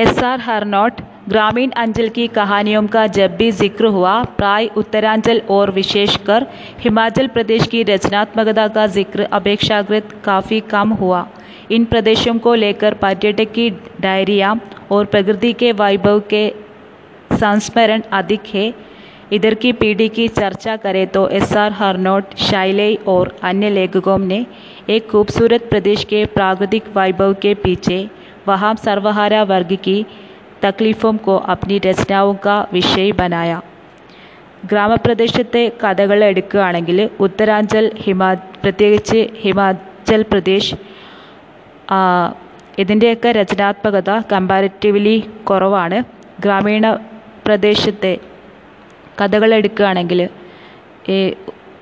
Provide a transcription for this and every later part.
S R हरनौट ग्रामीण अंचल की कहानियों का जब भी ज़िक्र हुआ, प्राय उत्तरांचल और विशेषकर हिमाचल प्रदेश की रचनात्मकता का ज़िक्र अपेक्षाकृत काफ़ी कम हुआ। इन प्रदेशों को लेकर पर्यटक की डायरिया और प्रकृति के वैभव के संस्मरण अधिक है। इधर की पीढ़ी की चर्चा करें तो एस आर हरनौट शाइले और अन्य लेखकों ने एक खूबसूरत प्रदेश के प्राकृतिक वैभव के पीछे വഹാം സർവഹാര वर्ग തക്ലീഫും കോ അപ്നി രചനാവും का വിഷയ് ബനായ. ഗ്രാമപ്രദേശത്തെ കഥകൾ എടുക്കുകയാണെങ്കിൽ ഉത്തരാഞ്ചൽ ഹിമാ പ്രത്യേകിച്ച് ഹിമാചൽ പ്രദേശ് ഇതിന്റെയൊക്കെ രചനാത്മകത കമ്പാരിറ്റീവ്ലി കുറവാണ്. ഗ്രാമീണ പ്രദേശത്തെ കഥകൾ എടുക്കുകയാണെങ്കിൽ ഈ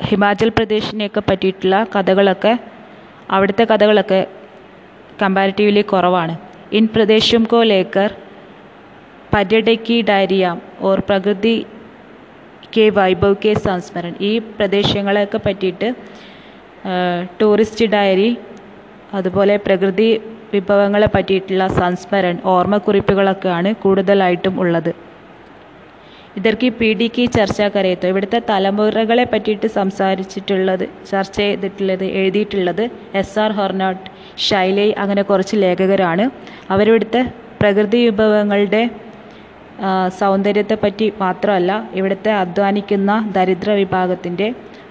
ഹിമാചൽ പ്രദേശിനെയൊക്കെ പറ്റിയിട്ടുള്ള കഥകളൊക്കെ അവിടുത്തെ കഥകളൊക്കെ കമ്പാരിറ്റീവ്ലി കുറവാണ്. इन प्रदेशों को लेकर पर्यटक की डायरिया और പ്രകൃതി കെ വൈഭവ് കെ സംസ്മരൺ ഈ പ്രദേശങ്ങളെയൊക്കെ പറ്റിയിട്ട് ടൂറിസ്റ്റ് ഡയറി അതുപോലെ പ്രകൃതി വിഭവങ്ങളെ പറ്റിയിട്ടുള്ള സംസ്മരൺ ഓർമ്മക്കുറിപ്പുകളൊക്കെയാണ് കൂടുതലായിട്ടും ഉള്ളത് ഇതർക്ക് പീഡിക്ക് ചർച്ച കരയത്തോ ഇവിടുത്തെ തലമുറകളെ പറ്റിയിട്ട് സംസാരിച്ചിട്ടുള്ളത് ചർച്ച ചെയ്തിട്ടുള്ളത് എഴുതിയിട്ടുള്ളത് എസ് ആർ ഹൊർണോട്ട് ഷൈലൈ അങ്ങനെ കുറച്ച് ലേഖകരാണ് അവരിവിടുത്തെ പ്രകൃതി വിഭവങ്ങളുടെ സൗന്ദര്യത്തെപ്പറ്റി മാത്രമല്ല ഇവിടുത്തെ അധ്വാനിക്കുന്ന ദരിദ്ര വിഭാഗത്തിൻ്റെ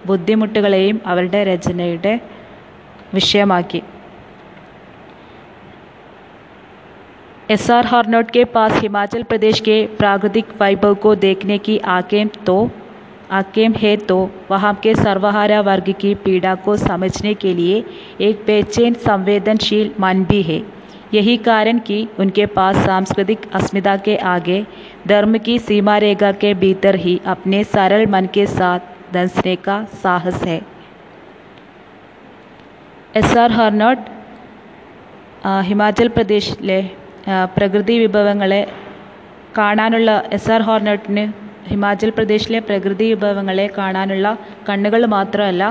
ബുദ്ധിമുട്ടുകളെയും അവരുടെ രചനയുടെ വിഷയമാക്കി एस आर हॉर्नोट के पास हिमाचल प्रदेश के प्राकृतिक वैभव को देखने की आकेम तो आकेम है तो वहाँ के सर्वहारा वर्ग की पीड़ा को समझने के लिए एक बेचैन संवेदनशील मन भी है यही कारण कि उनके पास सांस्कृतिक अस्मिता के आगे धर्म की सीमा रेखा के भीतर ही अपने सरल मन के साथ धंसने का साहस है എസ് ആർ ഹർനോട്ട് ഹിമാചൽ പ്രദേശിലെ പ്രകൃതി വിഭവങ്ങളെ കാണാനുള്ള എസ് ആർ ഹോർണട്ടിന് ഹിമാചൽ പ്രദേശിലെ പ്രകൃതി വിഭവങ്ങളെ കാണാനുള്ള കണ്ണുകൾ മാത്രമല്ല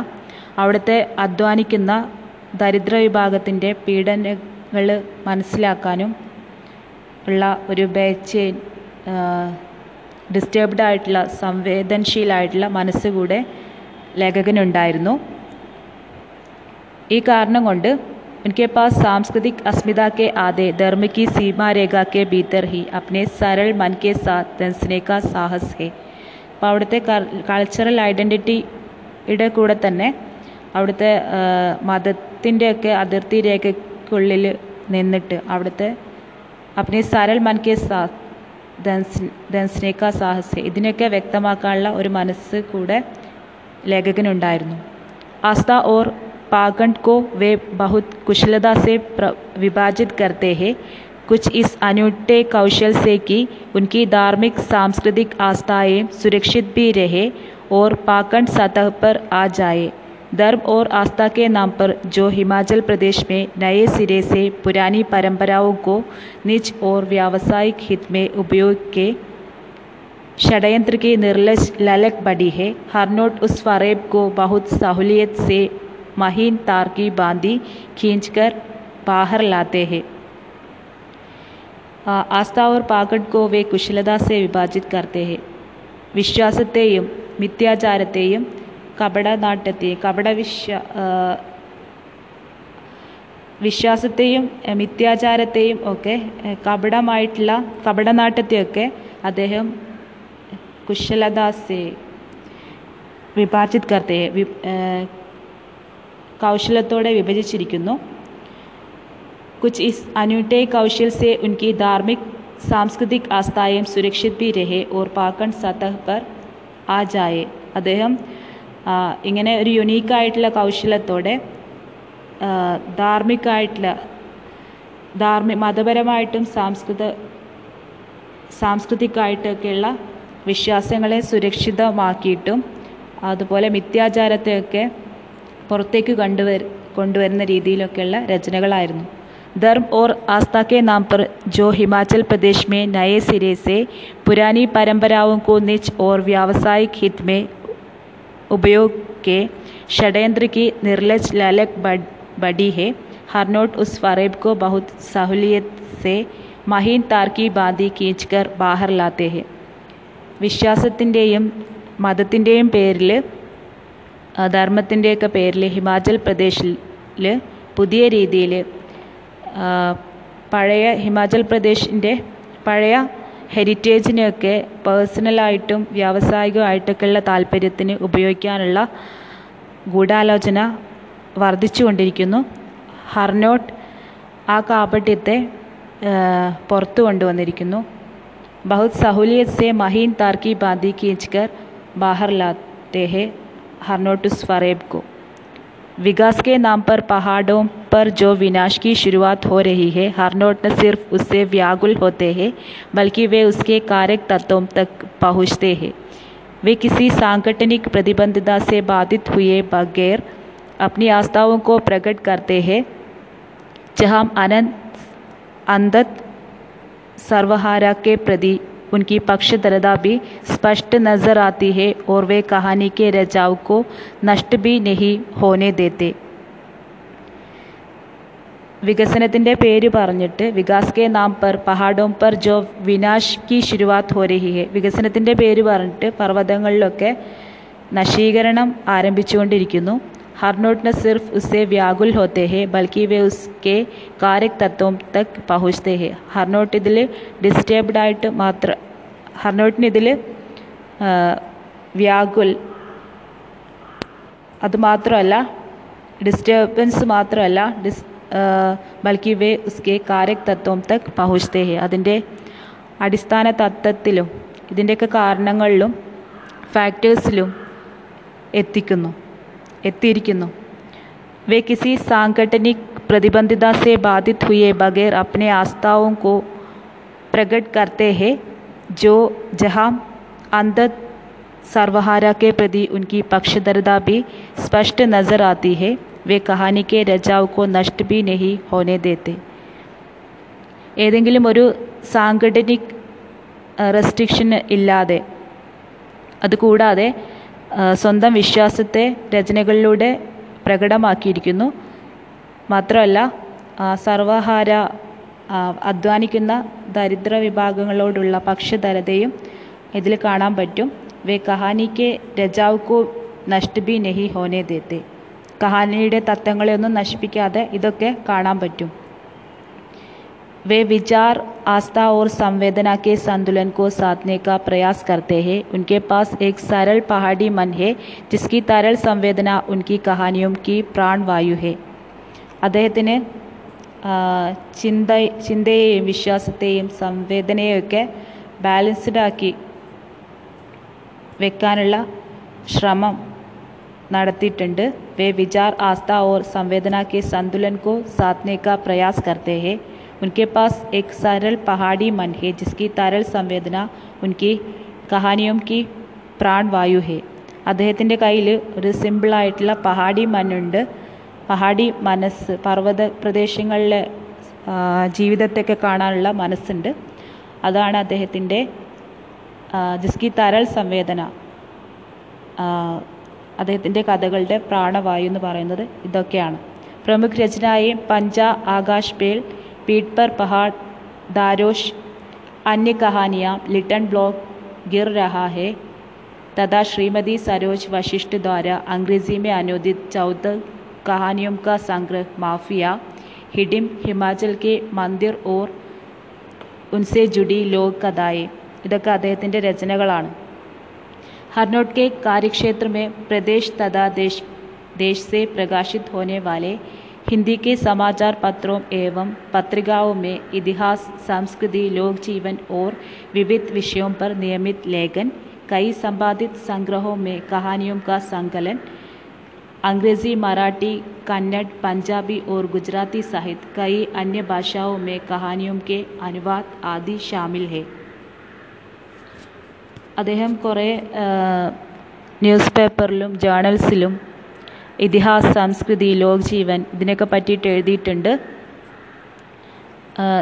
അവിടുത്തെ അധ്വാനിക്കുന്ന ദരിദ്ര വിഭാഗത്തിന്റെ പീഡനങ്ങൾ മനസ്സിലാക്കാനും ഉള്ള ഒരു ബേച്ചേൻ ഡിസ്റ്റേബ്ഡ് ആയിട്ടുള്ള സംവേദനശീലായിട്ടുള്ള മനസ്സുകൂടെ ലേഖകനുണ്ടായിരുന്നു. ഈ കാരണം കൊണ്ട് उनके पास सांस्कृतिक अस्मिता के आधे धर्म की सीमा रेखा के भीतर ही अपने सरल मन के साथ धंसने का साहस है അപ്പോൾ അവിടുത്തെ കൾച്ചറൽ ഐഡൻറ്റിറ്റിയുടെ കൂടെ തന്നെ അവിടുത്തെ മതത്തിൻ്റെയൊക്കെ അതിർത്തി രേഖയ്ക്കുള്ളിൽ നിന്നിട്ട് അവിടുത്തെ അപ്നെ സരൽ മൻ കെ സാത്ത് ദൻസ്നേക്ക സാഹസ് ഇതിനൊക്കെ വ്യക്തമാക്കാനുള്ള ഒരു മനസ്സ് കൂടെ ലേഖകനുണ്ടായിരുന്നു ആസ്ഥ ഓർ पाखंड को वे बहुत कुशलता से विभाजित करते हैं। कुछ इस अनूठे कौशल से कि उनकी धार्मिक, सांस्कृतिक आस्थाएँ सुरक्षित भी रहे और पाखंड सतह पर आ जाए। धर्म और आस्था के नाम पर जो हिमाचल प्रदेश में नए सिरे से पुरानी परंपराओं को निज और व्यावसायिक हित में उपयोग के षडयंत्र की निर्लज ललक बड़ी है, हरनोट उस फरेब को बहुत सहूलियत से महीन तार की बांधी खींचकर बाहर लाते हैं आस्था और पाकट को वे कुशलता से विभाजित करते हैं വിശ്വാസത്തെയും മിഥ്യാചാരത്തെയും കപടനാട്യത്തെയും കപടവിശ്വ വിശ്വാസത്തെയും മിഥ്യാചാരത്തെയും ഒക്കെ കപടമായിട്ടുള്ള കപടനാട്യത്തെയൊക്കെ അദ്ദേഹം കുശലദാസെ വിഭാജിത് കർത്തെ കൗശലത്തോടെ വിഭജിച്ചിരിക്കുന്നു. കുച്ച് ഇസ് അന്യൂട്ടെ കൗശൽ സേ ഉൻകി ധാർമ്മിക് സാംസ്കൃതിക് ആസ്ഥായം സുരക്ഷിത് ബി രഹെ ഓർ പാക്കൺ സതഹ് പർ ആ ജായെ. അദ്ദേഹം ഇങ്ങനെ ഒരു യുണീക്കായിട്ടുള്ള കൗശലത്തോടെ ധാർമ്മികായിട്ടുള്ള ധാർമ്മിക മതപരമായിട്ടും സാംസ്കൃത സാംസ്കൃതികമായിട്ടൊക്കെയുള്ള വിശ്വാസങ്ങളെ സുരക്ഷിതമാക്കിയിട്ടും അതുപോലെ മിഥ്യാചാരത്തെയൊക്കെ പുറത്തേക്ക് കൊണ്ടുവര കൊണ്ടുവരുന്ന രീതിയിലൊക്കെയുള്ള രചനകളായിരുന്നു धर्म और आस्था के नाम पर जो हिमाचल प्रदेश में नए सिरे से पुरानी परंपराओं को निज और व्यावसायिक हित में उपयोग के षड्यंत्र की निर्लज लालक बढ़ी है हरनोट उस फरेब को बहुत सहूलियत से മഹീൻ താർക്കി ബാന്തി കീച്ച്കർ ബാഹർ ലാത്തെ ഹെ വിശ്വാസത്തിൻ്റെയും മതത്തിൻ്റെയും പേരിൽ ധർമ്മത്തിന്റെയൊക്കെ പേരിൽ ഹിമാചൽ പ്രദേശിൽ പുതിയ രീതിയിൽ പഴയ ഹിമാചൽ പ്രദേശിന്റെ പഴയ ഹെരിറ്റേജിനെയൊക്കെ പേഴ്സണലായിട്ടും വ്യാവസായികമായിട്ടൊക്കെയുള്ള താല്പര്യത്തിന് ഉപയോഗിക്കാനുള്ള ഗൂഢാലോചന വർദ്ധിച്ചുകൊണ്ടിരിക്കുന്നു. ഹർനോട്ട് ആ കാപട്യത്തെ പുറത്തു കൊണ്ടുവന്നിരിക്കുന്നു. ബഹുത് സഹൂലിയത്ത് സെ മഹീൻ താർക്കി ബാന്തി കീഞ്ച്കർ ബാഹർ ലാത്തേഹെ हरनोटुस फरेब को विकास के नाम पर पहाड़ों पर जो विनाश की शुरुआत हो रही है, हरनोट न सिर्फ़ उससे व्याकुल होते हैं, बल्कि वे उसके कारक तत्वों तक पहुँचते हैं। वे किसी सांगठनिक प्रतिबद्धता से बाधित हुए बगैर अपनी आस्थाओं को प्रकट करते हैं, जहाँ अनंत, अंधत, सर्वहारा के प्रति उनकी पक्षधरता भी स्पष्ट नजर आती है और वे कहानी के रचाव को नष्ट भी नहीं होने देते വികസനത്തിൻ്റെ പേര് പറഞ്ഞിട്ട് വികാസ് കെ നാം പർ പഹാഡോം പർ ജോ വിനാശ് കി ശുരുവാത്ത് ഹോ രഹി ഹെ വികസനത്തിൻ്റെ പേര് പറഞ്ഞിട്ട് പർവ്വതങ്ങളിലൊക്കെ നശീകരണം ആരംഭിച്ചുകൊണ്ടിരിക്കുന്നു हरनोट न सिर्फ उससे व्याकुल होते हैं बल्कि वे उसके कारक तत्वों तक पहुँचते हैं ഹർനോട്ട് ഇതിൽ ഡിസ്റ്റർബ്ഡ് ആയിട്ട് മാത്രം ഹർനോട്ടിന് ഇതിൽ വ്യാകുൽ അത് മാത്രമല്ല ഡിസ്റ്റർബൻസ് മാത്രമല്ല ഡിസ് ബൽക്കി വേ ഉസ്കെ കാരക് തത്വം തക് പഹുച്ച്തേ ഹെ അതിൻ്റെ അടിസ്ഥാന തത്വത്തിലും ഇതിൻ്റെയൊക്കെ കാരണങ്ങളിലും ഫാക്ടേഴ്സിലും എത്തിക്കുന്നു എത്തിയിരിക്കുന്നു वे किसी सांगठनिक प्रतिबद्धता से बाधित हुए बगैर अपने आस्थाओं को प्रकट करते हैं जो जहाँ अंधत सर्वहारा के प्रति उनकी पक्षधरता भी स्पष्ट नज़र आती है वे कहानी के रचाव को नष्ट भी नहीं होने देते ഏതെങ്കിലും ഒരു സാങ്കടനിക് റെസ്ട്രിക്ഷൻ ഇല്ലാതെ അതുകൂടാതെ സ്വന്തം വിശ്വാസത്തെ രചനകളിലൂടെ പ്രകടമാക്കിയിരിക്കുന്നു. മാത്രമല്ല സർവഹാര അധ്വാനിക്കുന്ന ദരിദ്ര വിഭാഗങ്ങളോടുള്ള പക്ഷധരതയും ഇതിൽ കാണാൻ പറ്റും. വേ കഹാനിക്ക് രജാവുക്കു നഷ്ടബി നെഹി ഹോനെ ദേത്തെ. കഹാനിയുടെ തത്വങ്ങളെയൊന്നും നശിപ്പിക്കാതെ ഇതൊക്കെ കാണാൻ പറ്റും. वे विचार आस्था और संवेदना के संतुलन को साधने का प्रयास करते हैं उनके पास एक सरल पहाड़ी मन है जिसकी तरल संवेदना उनकी कहानियों की प्राणवायु है അദ്ദേഹത്തിന് ചിന്ത ചിന്തയെയും വിശ്വാസത്തെയും സംവേദനയെയൊക്കെ ബാലൻസ്ഡ് ആക്കി വെക്കാനുള്ള ശ്രമം നടത്തിയിട്ടുണ്ട് വേ വിചാർ ആസ്ഥ ഓർ संवेदना के संतुलन को साधने का प्रयास करते हैं उनके पास एक सरल पहाड़ी मन है जिसकी तरल संवेदना उनकी കഹാനിയും की പ്രാൺവായു ഹേ അദ്ദേഹത്തിൻ്റെ കയ്യിൽ ഒരു സിമ്പിളായിട്ടുള്ള പഹാടി മണ്ണുണ്ട് പഹാടി മനസ്സ് പർവ്വത പ്രദേശങ്ങളിലെ ജീവിതത്തെയൊക്കെ കാണാനുള്ള മനസ്സുണ്ട് അതാണ് അദ്ദേഹത്തിൻ്റെ ജിസ്കി തരൽ സംവേദന അദ്ദേഹത്തിൻ്റെ കഥകളുടെ പ്രാണവായു എന്ന് പറയുന്നത് ഇതൊക്കെയാണ് പ്രമുഖ രചനായി പഞ്ച ആകാശ് പേൾ पीठ पर पहाड़ दारोश अन्य कहानियाँ लिटन ब्लॉक गिर रहा है तथा श्रीमती सरोज वशिष्ठ द्वारा अंग्रेजी में अनुदित चौदह कहानियों का संग्रह माफिया हिडिम हिमाचल के मंदिर और उनसे जुड़ी लोक कथाएँ ഇതൊക്കെ അദ്ദേഹത്തിൻ്റെ രചനകളാണ് हरनोट के कार्यक्षेत्र में प्रदेश तथा देश देश से प्रकाशित होने वाले हिंदी के समाचार पत्रों एवं पत्रिकाओं में इतिहास संस्कृति लोक जीवन और विविध विषयों पर नियमित लेखन कई संपादित संग्रहों में कहानियों का संकलन अंग्रेजी मराठी कन्नड़ पंजाबी और गुजराती सहित कई अन्य भाषाओं में कहानियों के अनुवाद आदि शामिल है അദ്ദേഹം കുറേ ന്യൂസ് പേപ്പറിലും ജേണൽസിലും ഇതിഹാസ് സംസ്കൃതി ലോക് ജീവൻ ഇതിനൊക്കെ പറ്റിയിട്ട് എഴുതിയിട്ടുണ്ട്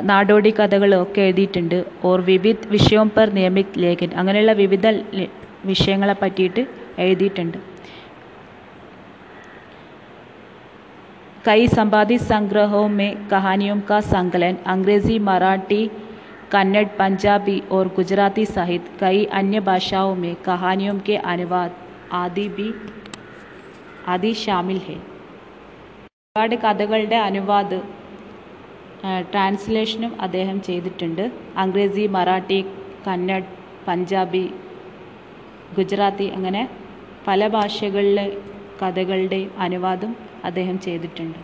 നാടോടി കഥകളൊക്കെ എഴുതിയിട്ടുണ്ട് ഓർ വിവിധ് വിഷയം പർ നിയമിത് ലേഖൻ അങ്ങനെയുള്ള വിവിധ വിഷയങ്ങളെ പറ്റിയിട്ട് എഴുതിയിട്ടുണ്ട് कई संपादित संग्रहों में कहानियों का संकलन अंग्रेजी मराठी कन्नड़ पंजाबी और गुजराती सहित कई अन्य भाषाओं में कहानियों के अनुवाद आदि भी ആദി ഷാമിൽ ഹെ. ഒരുപാട് കഥകളുടെ അനുവാദ് ട്രാൻസ്ലേഷനും അദ്ദേഹം ചെയ്തിട്ടുണ്ട്. അംഗ്രേസി മറാഠി കന്നഡ് പഞ്ചാബി ഗുജറാത്തി അങ്ങനെ പല ഭാഷകളിലെ കഥകളുടെ അനുവാദം അദ്ദേഹം ചെയ്തിട്ടുണ്ട്.